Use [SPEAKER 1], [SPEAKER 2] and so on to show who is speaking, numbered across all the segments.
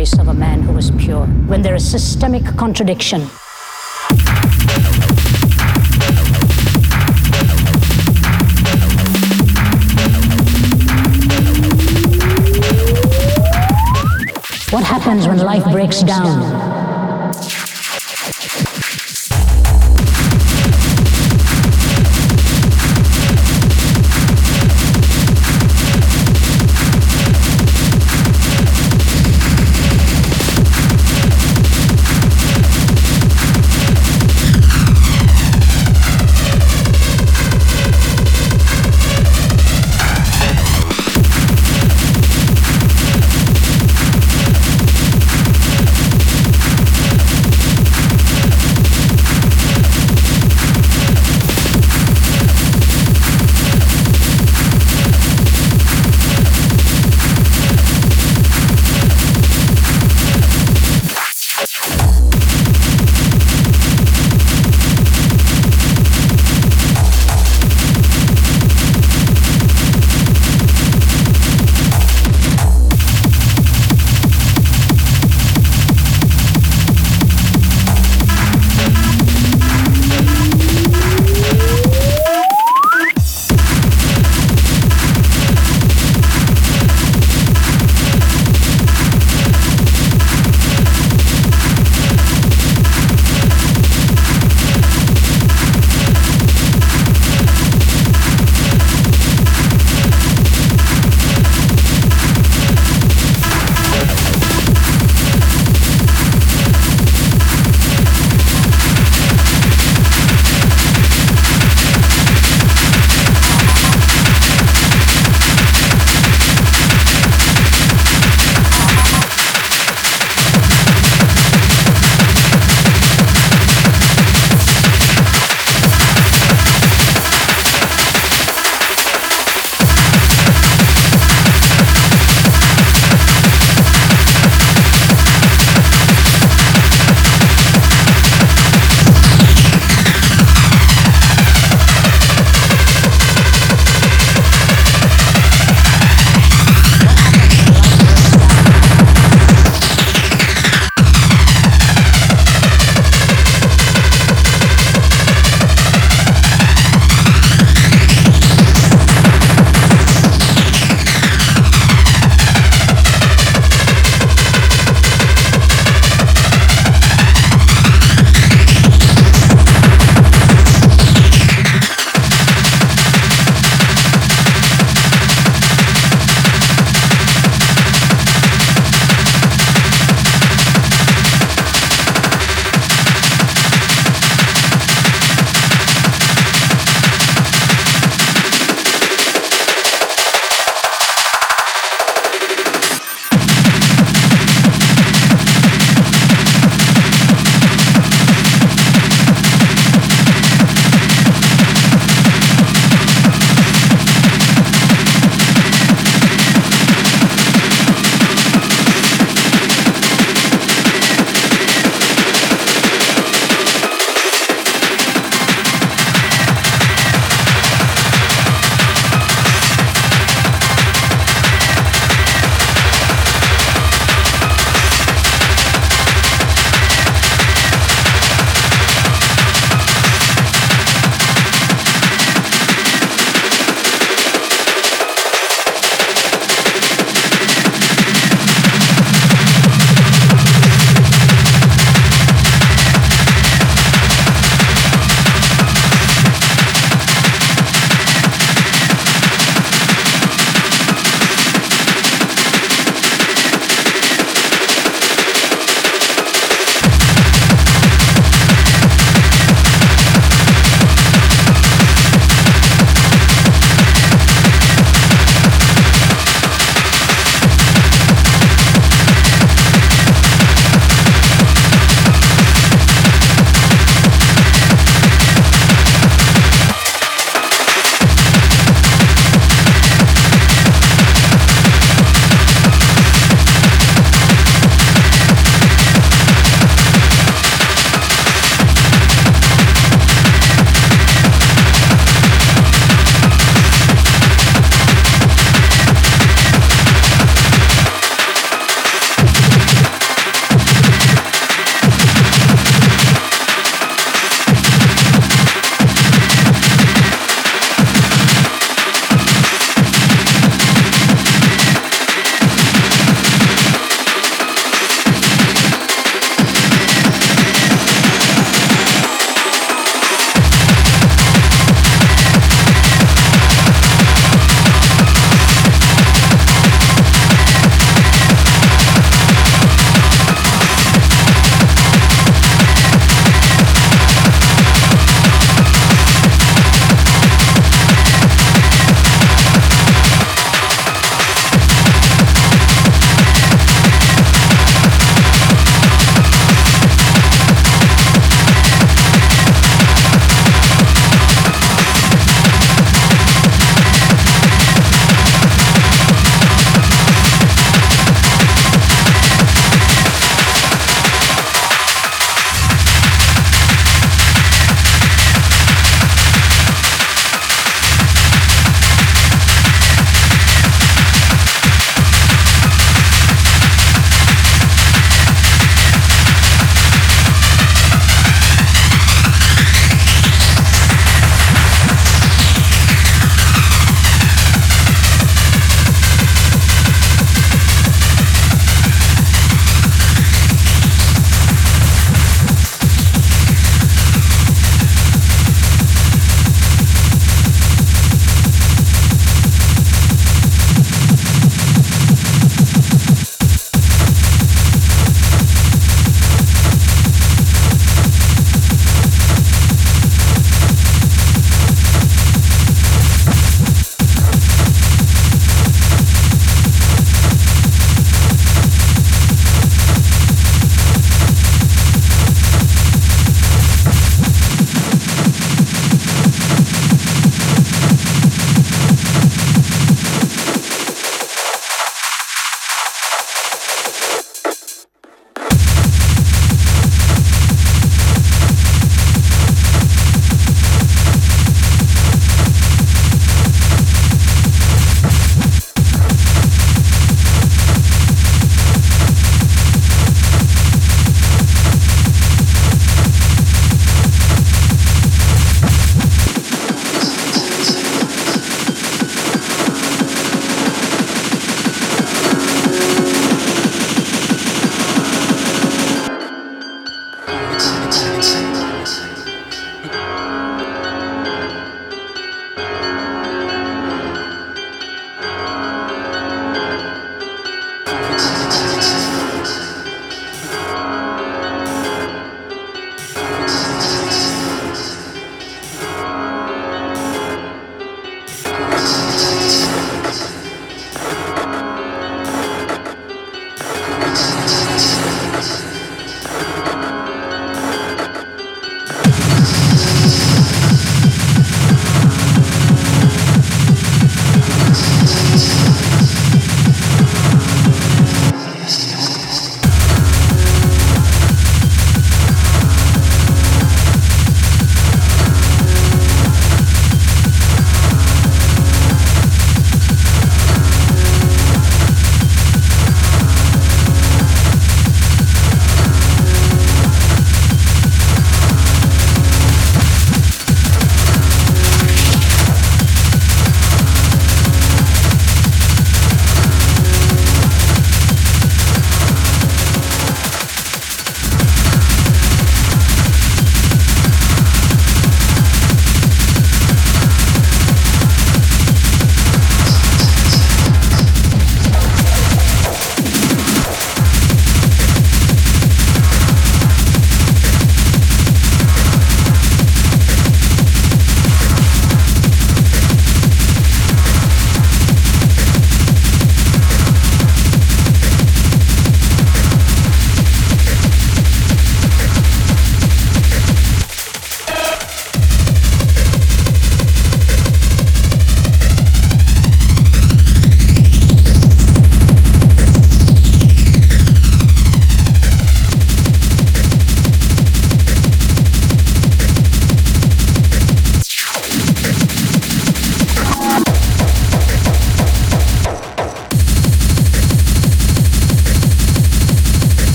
[SPEAKER 1] of a man who was pure. When there is systemic contradiction, What happens when life breaks down?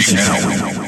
[SPEAKER 2] Station now.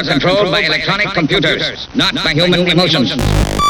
[SPEAKER 2] Are controlled by electronic computers, not by human emotions.